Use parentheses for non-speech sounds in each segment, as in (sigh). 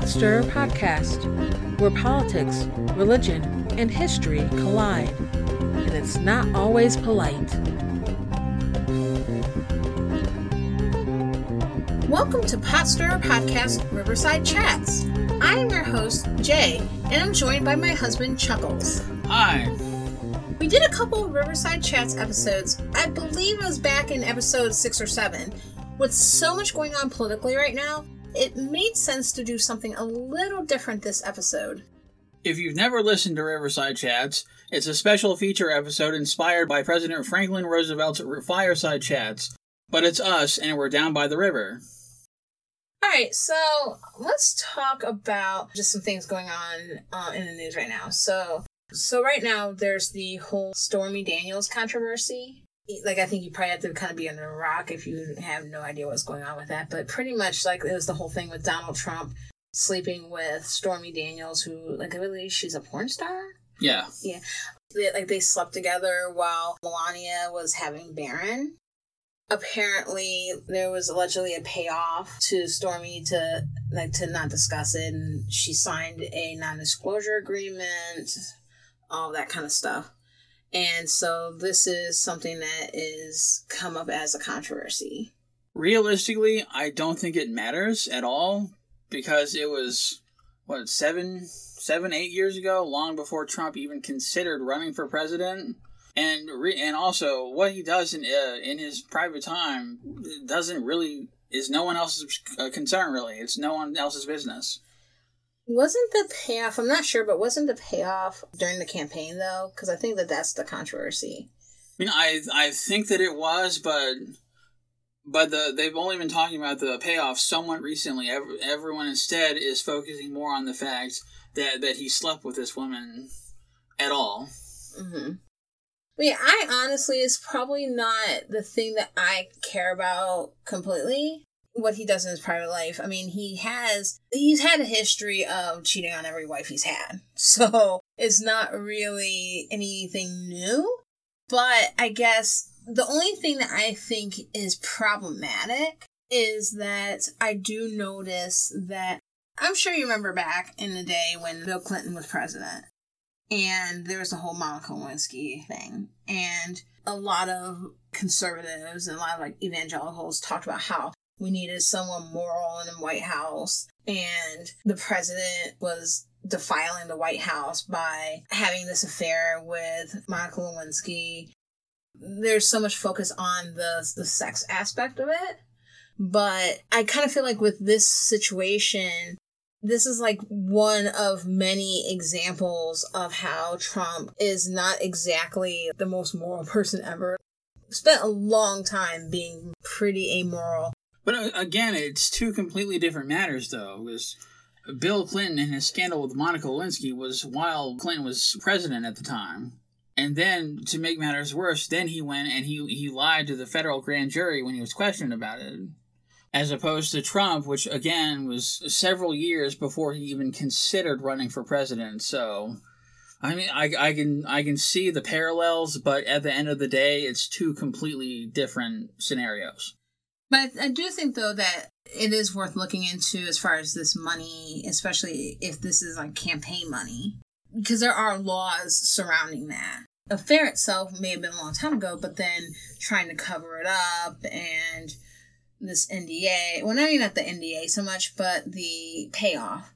Pot Stirrer Podcast, where politics, religion, and history collide, and it's not always polite. Welcome to Pot Stirrer Podcast Riverside Chats. I am your host, Jay, and I'm joined by my husband, Chuckles. Hi. We did a couple of Riverside Chats episodes. I believe it was back in episode six or seven. With so much going on politically right now, it made sense to do something a little different this episode. If you've never listened to Riverside Chats, it's a special feature episode inspired by President Franklin Roosevelt's Fireside Chats. But it's us, and we're down by the river. All right, so let's talk about just some things going on uh, in the news right now. So, so right now there's the whole Stormy Daniels controversy. Like, I think you probably have to kind of be under a rock if you have no idea what's going on with that. But pretty much, like, it was the whole thing with Donald Trump sleeping with Stormy Daniels, who, like, I believe she's a porn star. Yeah. Yeah. They, like, they slept together while Melania was having Barron apparently there was allegedly a payoff to Stormy to like to not discuss it and she signed a non-disclosure agreement all that kind of stuff and so this is something that is come up as a controversy. Realistically, I don't think it matters at all because it was what seven, seven, eight years ago, long before Trump even considered running for president. And re- and also what he does in uh, in his private time doesn't really is no one else's uh, concern really. It's no one else's business wasn't the payoff i'm not sure but wasn't the payoff during the campaign though because i think that that's the controversy i mean i i think that it was but but the they've only been talking about the payoff somewhat recently Every, everyone instead is focusing more on the fact that that he slept with this woman at all mm-hmm. I mean, I honestly is probably not the thing that I care about completely. What he does in his private life. I mean, he has he's had a history of cheating on every wife he's had. (laughs) So it's not really anything new. But I guess the only thing that I think is problematic is that I do notice that I'm sure you remember back in the day when Bill Clinton was president and there was the whole Monica Lewinsky thing. And a lot of conservatives and a lot of like evangelicals talked about how we needed someone moral in the White House. And the president was defiling the White House by having this affair with Monica Lewinsky. There's so much focus on the the sex aspect of it. But I kind of feel like with this situation, this is like one of many examples of how Trump is not exactly the most moral (laughs) person ever. Spent a long time being pretty amoral. But uh, again, it's two completely different matters, though. Because Bill Clinton and his scandal with Monica Lewinsky was while Clinton was president at the time. And then, to make matters worse, then he went and he, he lied to the federal grand jury when he was questioned about it as opposed to Trump, which again was several years before he even considered running for president. So, I mean, I, I can I can see the parallels, but at the end of the day, it's two completely different scenarios. But I do think though that it is worth looking into as far as this money, especially if this is like campaign money, because there are laws surrounding that. Affair itself may have been a long time ago, but then trying to cover it up and this NDA. Well, not even at the NDA so much, but the payoff.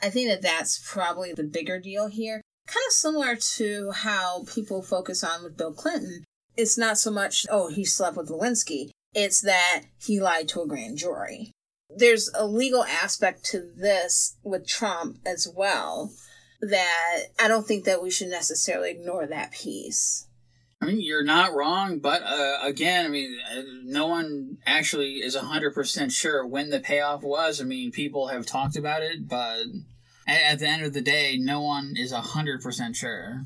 I think that that's probably the bigger deal here. Kind of similar to how people focus on with Bill Clinton. It's not so much, oh, he slept with Lewinsky. It's that he lied to a grand jury. There's a legal aspect to this with Trump as well that I don't think that we should necessarily ignore that piece. I mean, you're not wrong, but uh, again, I mean, uh, no one actually is 100% sure when the payoff was. I mean, people have talked about it, but at, at the end of the day, no one is 100% sure.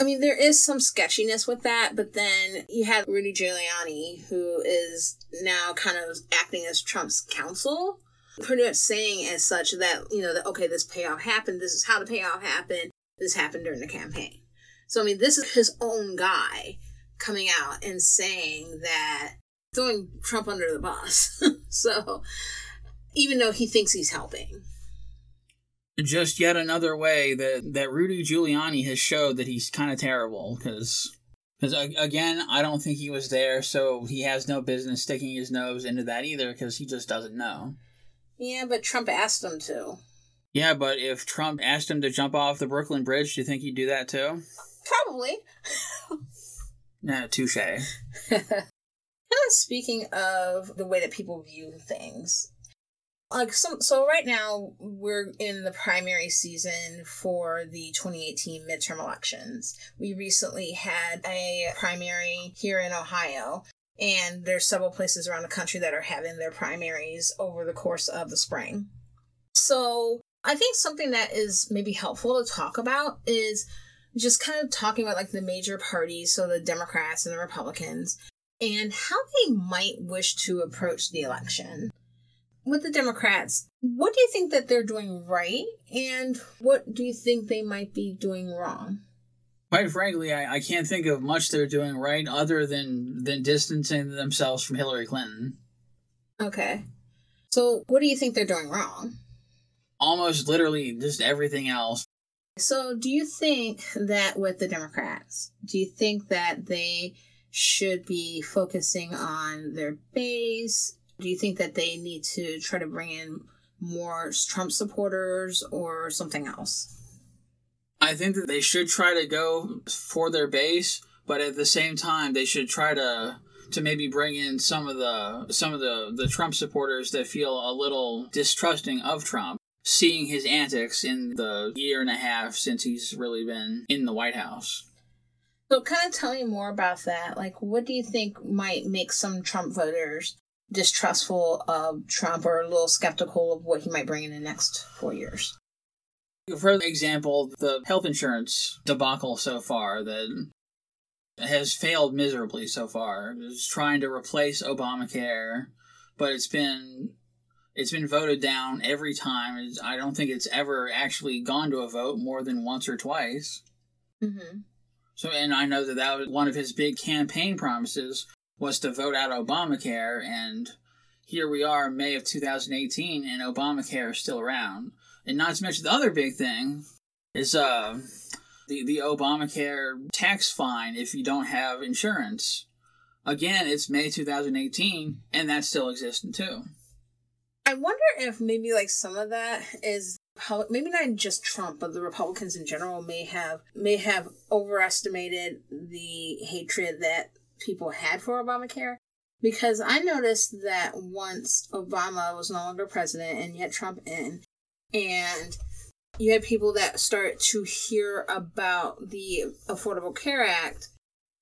I mean, there is some sketchiness with that, but then you have Rudy Giuliani, who is now kind of acting as Trump's counsel, pretty much saying as such that, you know, that, okay, this payoff happened, this is how the payoff happened, this happened during the campaign. So, I mean, this is his own guy coming out and saying that throwing Trump under the bus. (laughs) so, even though he thinks he's helping. Just yet another way that, that Rudy Giuliani has showed that he's kind of terrible because. Because again, I don't think he was there, so he has no business sticking his nose into that either. Because he just doesn't know. Yeah, but Trump asked him to. Yeah, but if Trump asked him to jump off the Brooklyn Bridge, do you think he'd do that too? Probably. (laughs) nah, touche. (laughs) speaking of the way that people view things, like some so right now we're in the primary season for the 2018 midterm elections. We recently had a primary here in ohio and there's several places around the country that are having their primaries over the course of the spring. So i think something that is maybe helpful to talk about is just kind of talking about like the major parties so the democrats and the republicans and how they might wish to approach the election with the Democrats, what do you think that they're doing right, and what do you think they might be doing wrong? Quite frankly, I, I can't think of much they're doing right other than than distancing themselves from Hillary Clinton. Okay, so what do you think they're doing wrong? Almost literally just everything else. So, do you think that with the Democrats, do you think that they should be focusing on their base do you think that they need to try to bring in more Trump supporters or something else? I think that they should try to go for their base, but at the same time they should try to to maybe bring in some of the some of the the Trump supporters that feel a little distrusting of Trump, seeing his antics in the year and a half since he's really been in the White House. So, kind of tell me more about that. Like, what do you think might make some Trump voters distrustful of Trump or a little skeptical of what he might bring in the next four years. For example, the health insurance debacle so far that has failed miserably so far is trying to replace Obamacare, but it's been it's been voted down every time. I don't think it's ever actually gone to a vote more than once or twice. Mm-hmm. So, and I know that that was one of his big campaign promises was to vote out Obamacare, and here we are, May of 2018, and Obamacare is still around. And not to mention the other big thing is uh, the the Obamacare tax fine if you don't have insurance. Again, it's May 2018, and that's still existing too. I wonder if maybe like some of that is maybe not just Trump, but the Republicans in general may have may have overestimated the hatred that people had for Obamacare because I noticed that once Obama was no longer president and yet Trump in, and you had people that start to hear about the Affordable Care Act,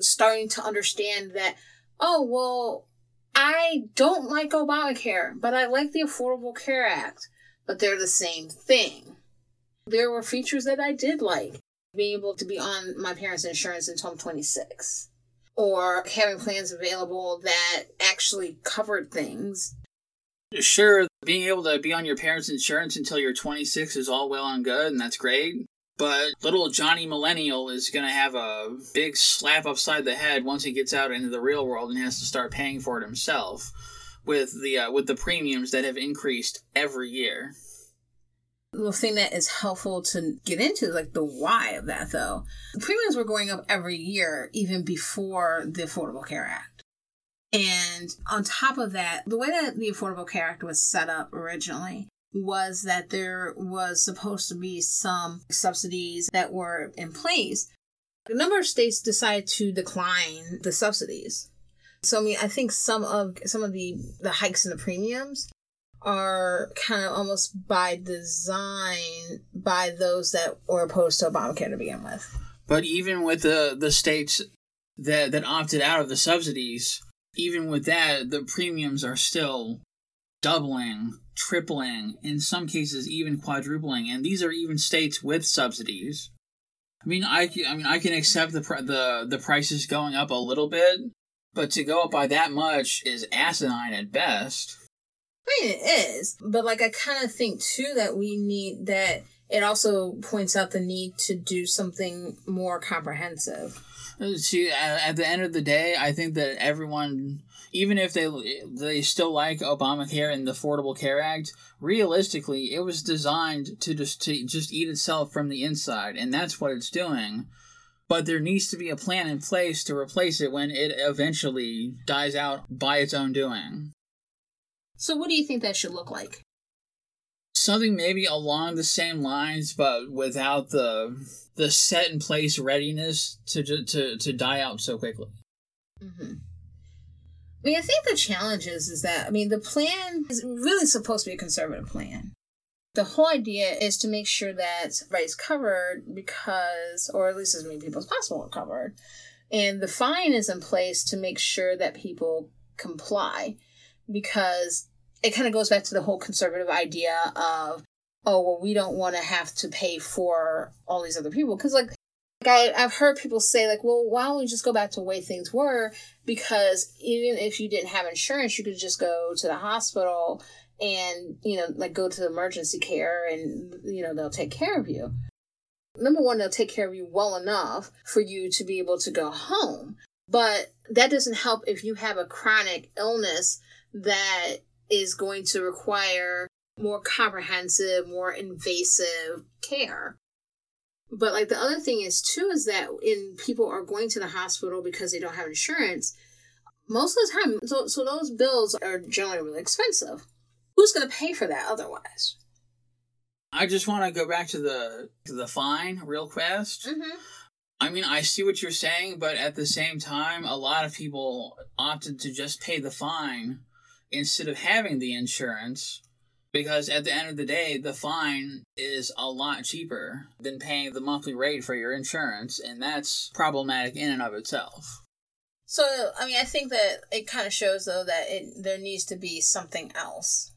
starting to understand that, oh, well, I don't like Obamacare, but I like the Affordable Care Act, but they're the same thing. There were features that I did like, being able to be on my parents' insurance until I'm 26 or having plans available that actually covered things. Sure, being able to be on your parents' insurance until you're 26 is all well and good, and that's great. But little Johnny Millennial is going to have a big slap upside the head once he gets out into the real world and has to start paying for it himself, with the uh, with the premiums that have increased every year the thing that is helpful to get into like the why of that though. The premiums were going up every year even before the Affordable Care Act. And on top of that, the way that the Affordable Care Act was set up originally was that there was supposed to be some subsidies that were in place. A number of states decided to decline the subsidies. So I mean, I think some of some of the the hikes in the premiums are kind of almost by design by those that were opposed to Obamacare to begin with. But even with the the states that that opted out of the subsidies, even with that, the premiums are still doubling, tripling, in some cases even quadrupling, and these are even states with subsidies. I mean, I, I mean, I can accept the the the prices going up a little bit, but to go up by that much is asinine at best. I mean, it is, but like I kind of think too that we need that. It also points out the need to do something more comprehensive. Uh, see, at the end of the day, I think that everyone, even if they they still like Obamacare and the Affordable Care Act, realistically, it was designed to just to just eat itself from the inside, and that's what it's doing. But there needs to be a plan in place to replace it when it eventually dies out by its own doing. So, what do you think that should look like? Something maybe along the same lines, but without the the set in place readiness to to to die out so quickly. Mm-hmm. I mean, I think the challenge is, is that I mean the plan is really supposed to be a conservative plan. The whole idea is to make sure that rights covered because, or at least as many people as possible are covered, and the fine is in place to make sure that people comply because it kind of goes back to the whole conservative idea of oh well we don't want to have to pay for all these other people. Because like like I, I've heard people say like well why don't we just go back to the way things were? Because even if you didn't have insurance you could just go to the hospital and you know like go to the emergency care and you know they'll take care of you. Number one they'll take care of you well enough for you to be able to go home. But that doesn't help if you have a chronic illness that is going to require more comprehensive, more invasive care. But like the other thing is too is that in people are going to the hospital because they don't have insurance, most of the time so so those bills are generally really expensive. Who's gonna pay for that otherwise? I just want to go back to the to the fine real fast. Mm-hmm. I mean, I see what you're saying, but at the same time, a lot of people opted to just pay the fine instead of having the insurance because at the end of the day, the fine is a lot cheaper than paying the monthly rate for your insurance, and that's problematic in and of itself. So, I mean, I think that it kind of shows though that it there needs to be something else.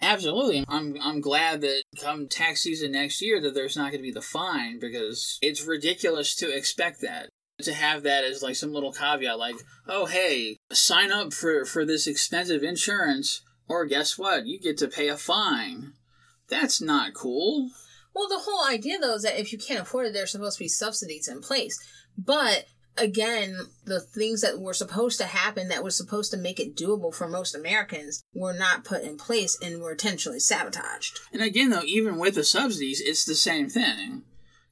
Absolutely. I'm I'm glad that come tax season next year that there's not going to be the fine because it's ridiculous to expect that to have that as like some little caveat like, "Oh, hey, sign up for for this expensive insurance or guess what? You get to pay a fine. That's not cool. Well, the whole idea though is that if you can't afford it, there's supposed to be subsidies in place. But again, the things that were supposed to happen that was supposed to make it doable for most Americans were not put in place and were intentionally sabotaged. And again, though, even with the subsidies, it's the same thing.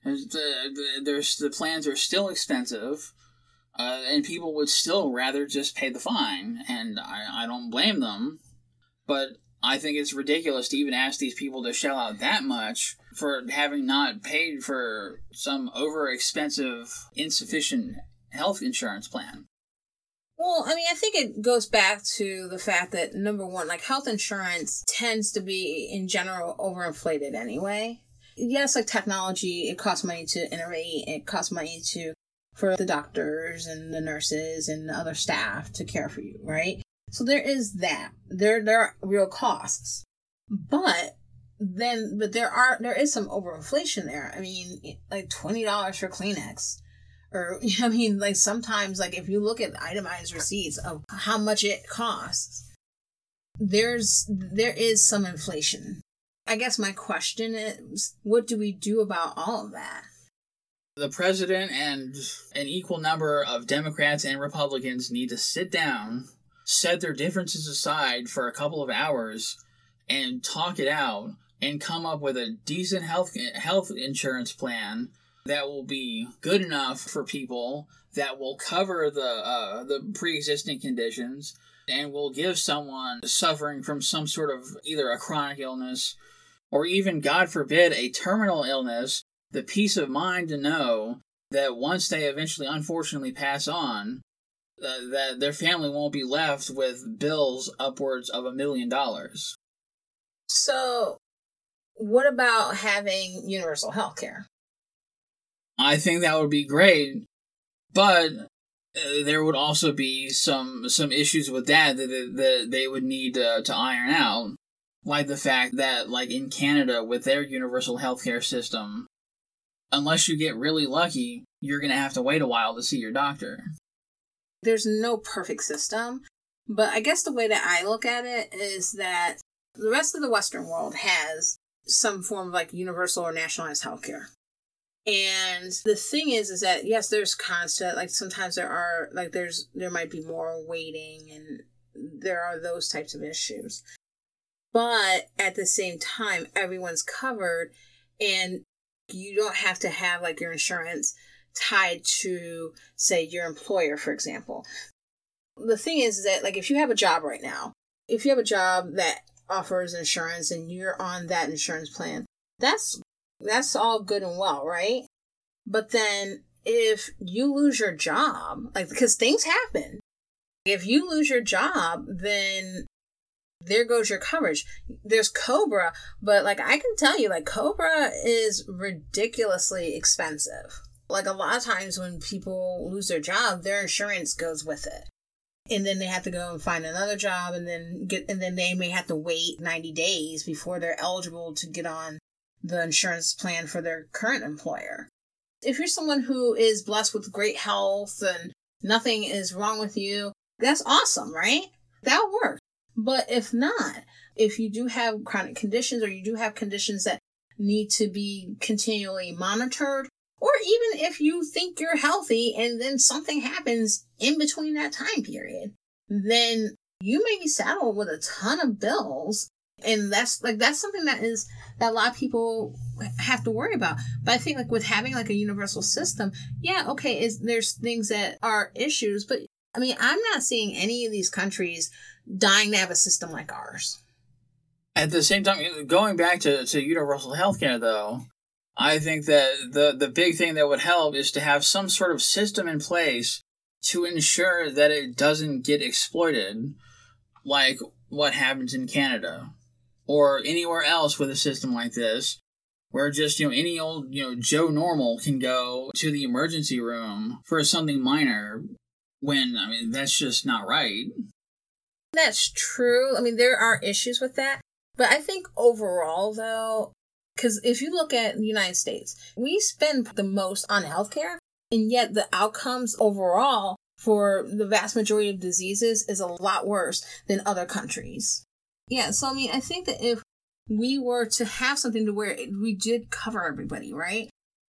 The, there's, the plans are still expensive, uh, and people would still rather just pay the fine, and I, I don't blame them. But I think it's ridiculous to even ask these people to shell out that much for having not paid for some over expensive, insufficient health insurance plan. Well, I mean, I think it goes back to the fact that number one, like health insurance tends to be in general overinflated anyway. Yes, like technology, it costs money to innovate, it costs money to for the doctors and the nurses and the other staff to care for you, right? So there is that. There there are real costs. But then but there are there is some overinflation there. I mean like twenty dollars for Kleenex. Or (laughs) I mean like sometimes like if you look at itemized receipts of how much it costs, there's there is some inflation. I guess my question is what do we do about all of that? The president and an equal number of Democrats and Republicans need to sit down set their differences aside for a couple of hours and talk it out and come up with a decent health health insurance plan that will be good enough for people that will cover the uh, the pre-existing conditions and will give someone suffering from some sort of either a chronic illness or even god forbid a terminal illness the peace of mind to know that once they eventually unfortunately pass on uh, that their family won't be left with bills upwards of a million dollars. So, what about having universal health care? I think that would be great, but uh, there would also be some some issues with that that, that they would need uh, to iron out, like the fact that, like in Canada, with their universal healthcare system, unless you get really lucky, you're gonna have to wait a while to see your doctor there's no perfect system, but I guess the way that I look at it is that the rest of the Western world has some form of like universal or nationalized healthcare. And the thing is, is that yes, there's constant, like sometimes there are, like there's, there might be more waiting and there are those types of issues. But at the same time, everyone's covered and you don't have to have like your insurance tied to, say, your employer, for example. The thing is that, like, if you have a job right now, if you have a job that offers insurance and you're on that insurance plan, that's that's all good and well, right? But then if you lose your job, like because things happen. If you lose your job, then there goes your coverage. There's Cobra, but like I can tell you, like Cobra is ridiculously expensive. Like a lot of times when people lose their job, their insurance goes with it. And then they have to go and find another job and then get and then they may have to wait 90 days before they're eligible to get on the insurance plan for their current employer. If you're someone who is blessed with great health and nothing is wrong with you, that's awesome, right? That'll work. But if not, if you do have chronic conditions or you do have conditions that need to be continually monitored, or even if you think you're healthy and then something happens in between that time period, then you may be saddled with a ton of bills. And that's like, that's something that is, that a lot of people have to worry about. But I think like with having like a universal system, yeah, okay, is there's things that are issues, but I mean, I'm not seeing any of these countries dying to have a system like ours. At the same time, going back to, to universal healthcare, though, I think that the, the big thing that would help is to have some sort of system in place to ensure that it doesn't get exploited, like what happens in Canada or anywhere else with a system like this, where just, you know, any old, you know, Joe Normal can go to the emergency room for something minor when, I mean, that's just not right. That's true. I mean, there are issues with that. But I think overall, though, because if you look at the United States, we spend the most on healthcare, and yet the outcomes overall for the vast majority of diseases is a lot worse than other countries. Yeah, so I mean, I think that if we were to have something to where we did cover everybody, right?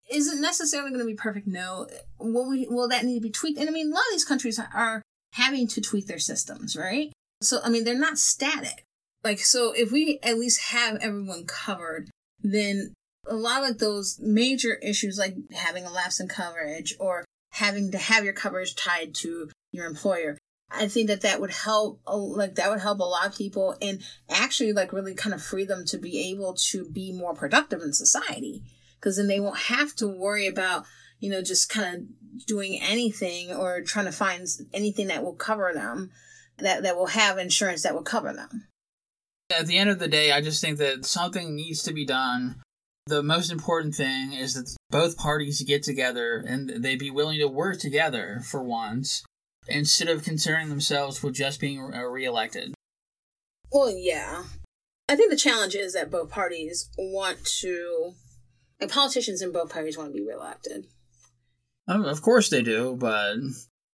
Is it necessarily going to be perfect? No. Will we? Will that need to be tweaked? And I mean, a lot of these countries are having to tweak their systems, right? So I mean, they're not static. Like, so if we at least have everyone covered, then a lot of those major issues like having a lapse in coverage or having to have your coverage tied to your employer i think that that would help like that would help a lot of people and actually like really kind of free them to be able to be more productive in society because then they won't have to worry about you know just kind of doing anything or trying to find anything that will cover them that that will have insurance that will cover them at the end of the day, I just think that something needs to be done. The most important thing is that both parties get together and they be willing to work together for once instead of concerning themselves with just being uh, reelected. Well, yeah. I think the challenge is that both parties want to, like politicians in both parties want to be reelected. Of course they do, but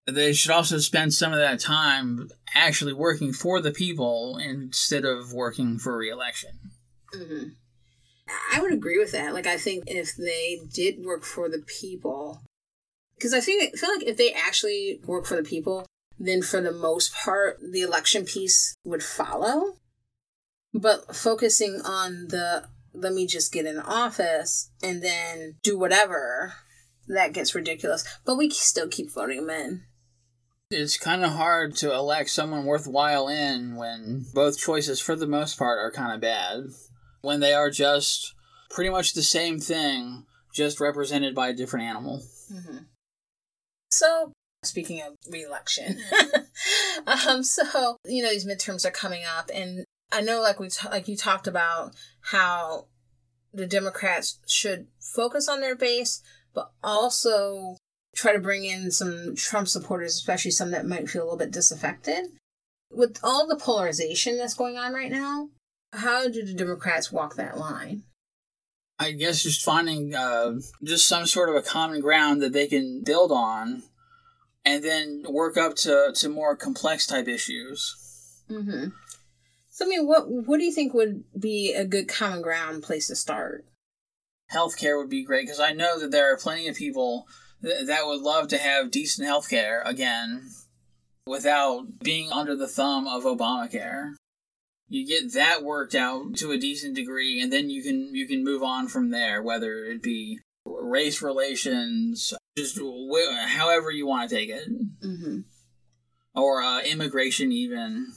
they should also spend some of that time actually working for the people instead of working for reelection. Mm-hmm. I would agree with that. Like, I think if they did work for the people, because I think I feel like if they actually work for the people, then for the most part, the election piece would follow. But focusing on the let me just get in office and then do whatever, that gets ridiculous. But we still keep voting them in it's kind of hard to elect someone worthwhile in when both choices, for the most part, are kind of bad. When they are just pretty much the same thing, just represented by a different animal. Mm-hmm. So, speaking of reelection, (laughs) um, so you know these midterms are coming up, and I know, like we t- like you talked about how the Democrats should focus on their base, but also try to bring in some Trump supporters, especially some that might feel a little bit disaffected. With all the polarization that's going on right now, how do the Democrats walk that line? I guess just finding uh, just some sort of a common ground that they can build on, and then work up to, to more complex type issues. Mm-hmm. So, I mean, what what do you think would be a good common ground place to start? healthcare would be great because I know that there are plenty of people th- that would love to have decent healthcare again without being under the thumb of Obamacare. You get that worked out to a decent degree, and then you can you can move on from there, whether it be race relations, just wh- however you want to take it, Mm-hmm. or uh, immigration even.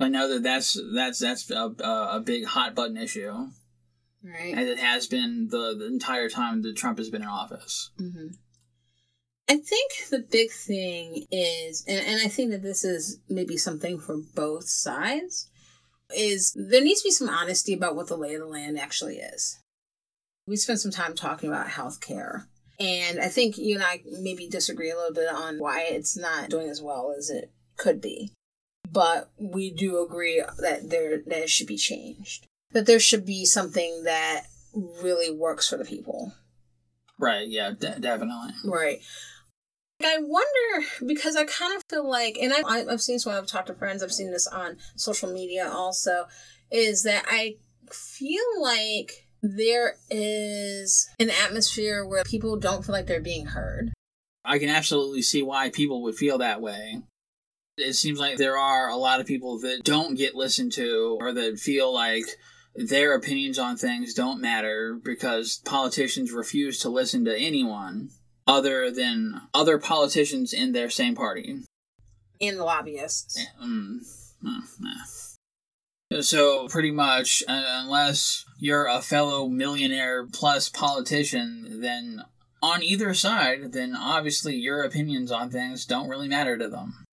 I know that that's that's that's a, a big hot button issue, Right. as it has been the, the entire time that Trump has been in office. Mm-hmm. I think the big thing is, and, and I think that this is maybe something for both sides, is there needs to be some honesty about what the lay of the land actually is. We spent some time talking about healthcare, and I think you and I maybe disagree a little bit on why it's not doing as well as it could be. But we do agree that there that it should be changed. That there should be something that really works for the people. Right? Yeah, de- definitely. Right. I wonder because I kind of feel like, and I, I've seen this when I've talked to friends, I've seen this on social media also, is that I feel like there is an atmosphere where people don't feel like they're being heard. I can absolutely see why people would feel that way. It seems like there are a lot of people that don't get listened to or that feel like their opinions on things don't matter because politicians refuse to listen to anyone other than other politicians in their same party. And the lobbyists. Mm, mm, nah. So, pretty much, uh, unless you're a fellow millionaire plus politician, then on either side, then obviously your opinions on things don't really matter to them.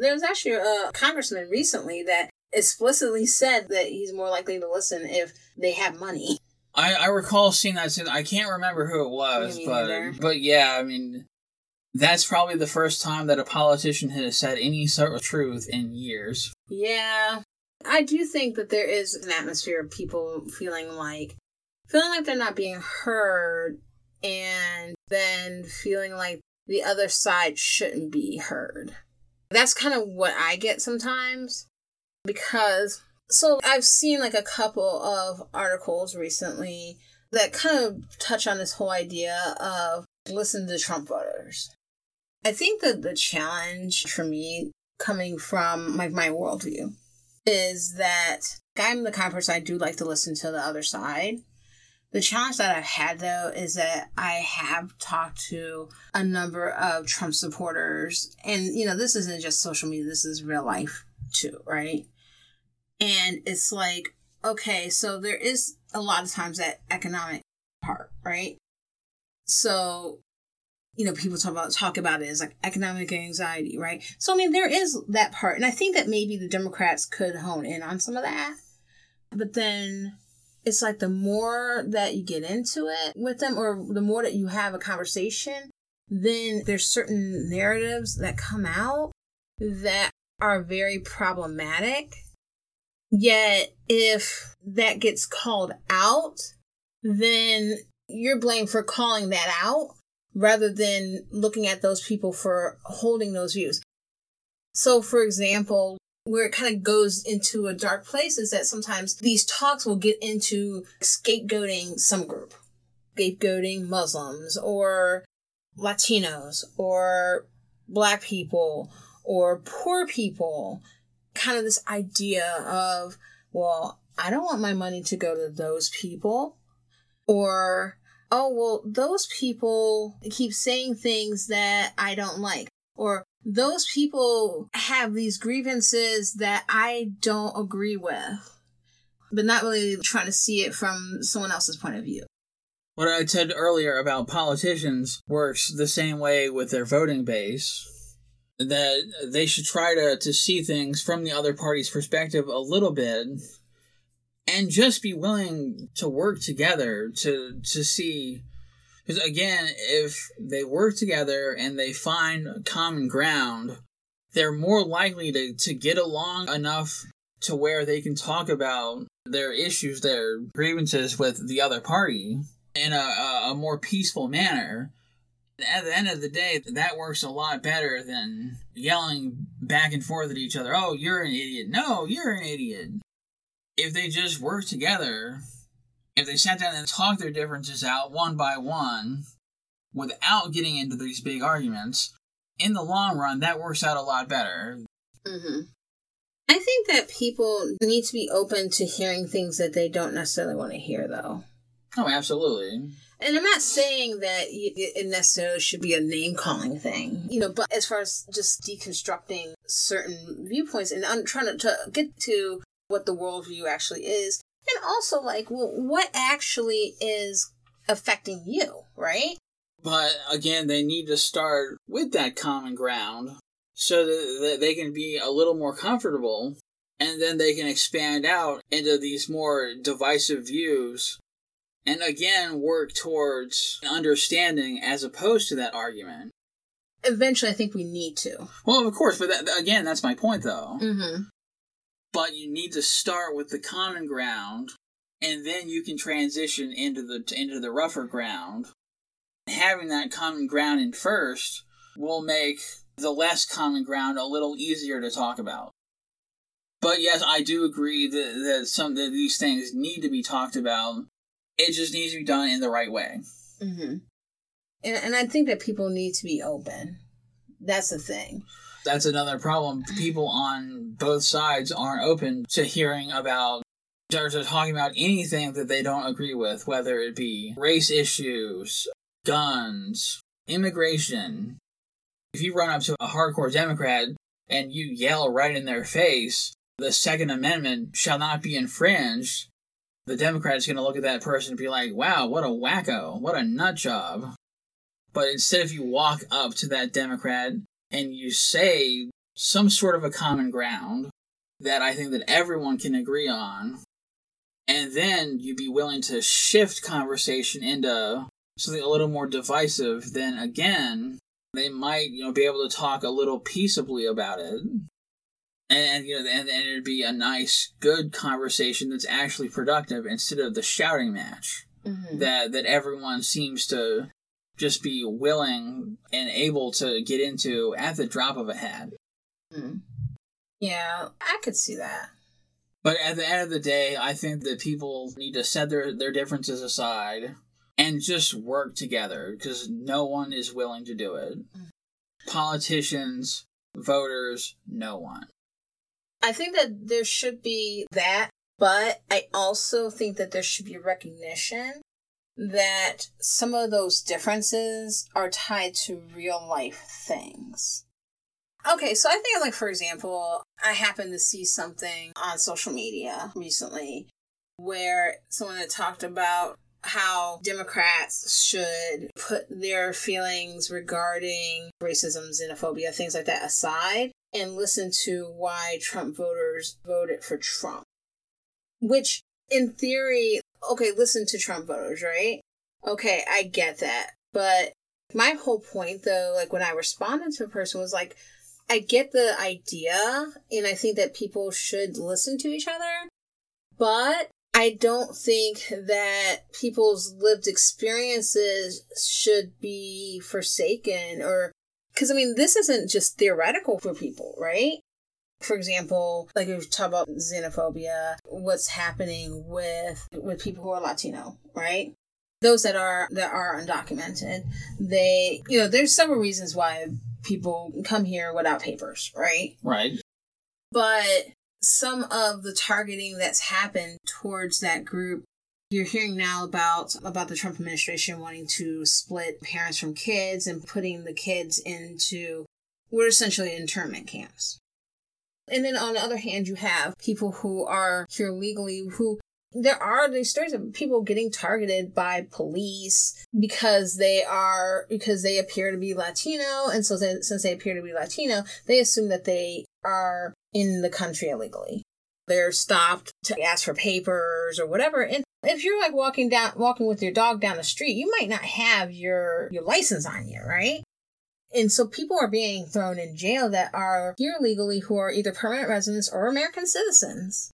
There was actually a congressman recently that explicitly said that he's more likely to listen if they have money. I, I recall seeing that. scene. I can't remember who it was, but neither. but yeah, I mean, that's probably the first time that a politician has said any sort of truth in years. Yeah. I do think that there is an atmosphere of people feeling like feeling like they're not being heard and then feeling like the other side shouldn't be heard. That's kind of what I get sometimes because so I've seen like a couple of articles recently that kind of touch on this whole idea of listen to Trump voters. I think that the challenge for me coming from like my worldview is that I'm the kind of person I do like to listen to the other side. The challenge that I've had though is that I have talked to a number of Trump supporters, and you know, this isn't just social media, this is real life too, right? And it's like, okay, so there is a lot of times that economic part, right? So you know, people talk about talk about it as like economic anxiety, right? So I mean, there is that part, and I think that maybe the Democrats could hone in on some of that. But then it's like the more that you get into it with them, or the more that you have a conversation, then there's certain narratives that come out that are very problematic. Yet, if that gets called out, then you're blamed for calling that out rather than looking at those people for holding those views. So, for example, where it kind of goes into a dark place is that sometimes these talks will get into scapegoating some group, scapegoating Muslims or Latinos or Black people or poor people. Kind of this idea of, well, I don't want my money to go to those people. Or, oh, well, those people keep saying things that I don't like. Or those people have these grievances that I don't agree with. But not really trying to see it from someone else's point of view. What I said earlier about politicians works the same way with their voting base. That they should try to, to see things from the other party's perspective a little bit and just be willing to work together to to see because again if they work together and they find common ground they're more likely to, to get along enough to where they can talk about their issues their grievances with the other party in a, a, a more peaceful manner. At the end of the day that works a lot better than yelling back and forth at each other oh you're an idiot. No you're an idiot. If they just work together if they sat down and talked their differences out one by one without getting into these big arguments, in the long run, that works out a lot better. Mm-hmm. I think that people need to be open to hearing things that they don't necessarily want to hear, though. Oh, absolutely. And I'm not saying that it necessarily should be a name calling thing, you know, but as far as just deconstructing certain viewpoints and I'm trying to, to get to what the worldview actually is, and also like, well, what actually is affecting you, right? But again, they need to start with that common ground so that they can be a little more comfortable and then they can expand out into these more divisive views and again work towards understanding as opposed to that argument. Eventually, I think we need to. Well, of course, but that, again, that's my point, though. Mm-hmm. But you need to start with the common ground, and then you can transition into the into the rougher ground. Having that common ground in first will make the less common ground a little easier to talk about. But yes, I do agree that, that some that these things need to be talked about it just needs to be done in the right way. Mm-hmm. And, and I think that people need to be open. That's the thing. That's another problem. People on both sides aren't open to hearing about or to talking about anything that they don't agree with, whether it be race issues, guns, immigration. If you run up to a hardcore Democrat and you yell right in their face, the Second Amendment shall not be infringed, the Democrat is going to look at that person and be like, wow, what a wacko, what a nut job. But instead, if you walk up to that Democrat and you say some sort of a common ground that I think that everyone can agree on, and then you'd be willing to shift conversation into something a little more divisive, then again, they might, you know, be able to talk a little peaceably about it and you know, and, and it'd be a nice, good conversation that's actually productive instead of the shouting match mm-hmm. that that everyone seems to just be willing and able to get into at the drop of a hat. Mm-hmm. Yeah, I could see that. But at the end of the day, I think that people need to set their, their differences aside and just work together because no one is willing to do it. Politicians, voters, no one. I think that there should be that, but I also think that there should be recognition that some of those differences are tied to real life things. Okay, so I think, like, for example, I happened to see something on social media recently where someone had talked about how Democrats should put their feelings regarding racism, xenophobia, things like that aside and listen to why Trump voters voted for Trump. Which, in theory, okay, listen to Trump voters, right? Okay, I get that. But my whole point, though, like when I responded to a person, was like, I get the idea, and I think that people should listen to each other, but I don't think that people's lived experiences should be forsaken or because I mean, this isn't just theoretical for people, right? For example, like we've talked about xenophobia, what's happening with with people who are Latino, right? Those that are that are undocumented, they you know, there's several reasons why people come here without papers, right? Right. But some of the targeting that's happened towards that group you're hearing now about about the Trump administration wanting to split parents from kids and putting the kids into what are essentially internment camps. And then on the other hand, you have people who are here legally who there are these stories of people getting targeted by police because they are because they appear to be Latino, and so they, since they appear to be Latino, they assume that they are in the country illegally. They're stopped to ask for papers or whatever, and if you're like walking down, walking with your dog down the street, you might not have your, your license on you, right? And so people are being thrown in jail that are here legally who are either permanent residents or American citizens.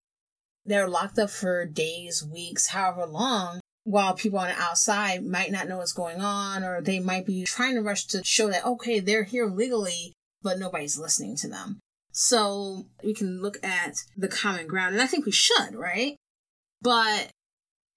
They're locked up for days, weeks, however long, while people on the outside might not know what's going on or they might be trying to rush to show that, okay, they're here legally, but nobody's listening to them. So we can look at the common ground, and I think we should, right? But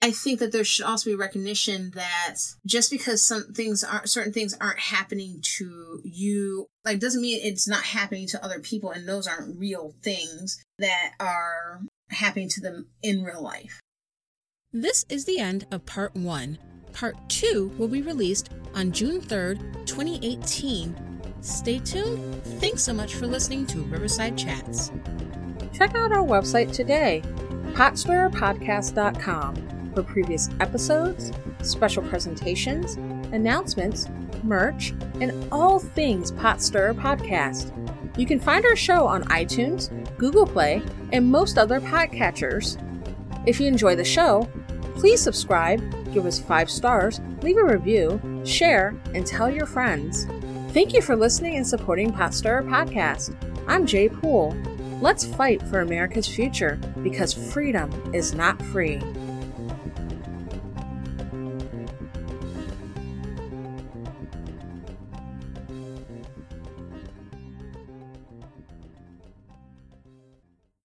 I think that there should also be recognition that just because some things aren't certain things aren't happening to you, like doesn't mean it's not happening to other people and those aren't real things that are happening to them in real life. This is the end of part one. Part two will be released on June 3rd, 2018. Stay tuned. Thanks so much for listening to Riverside Chats. Check out our website today, potstirrerpodcast.com for previous episodes, special presentations, announcements, merch, and all things Pot Stirrer Podcast. You can find our show on iTunes, Google Play, and most other podcatchers. If you enjoy the show, please subscribe, give us five stars, leave a review, share, and tell your friends. Thank you for listening and supporting Pot Stirrer Podcast. I'm Jay Poole. Let's fight for America's future because freedom is not free.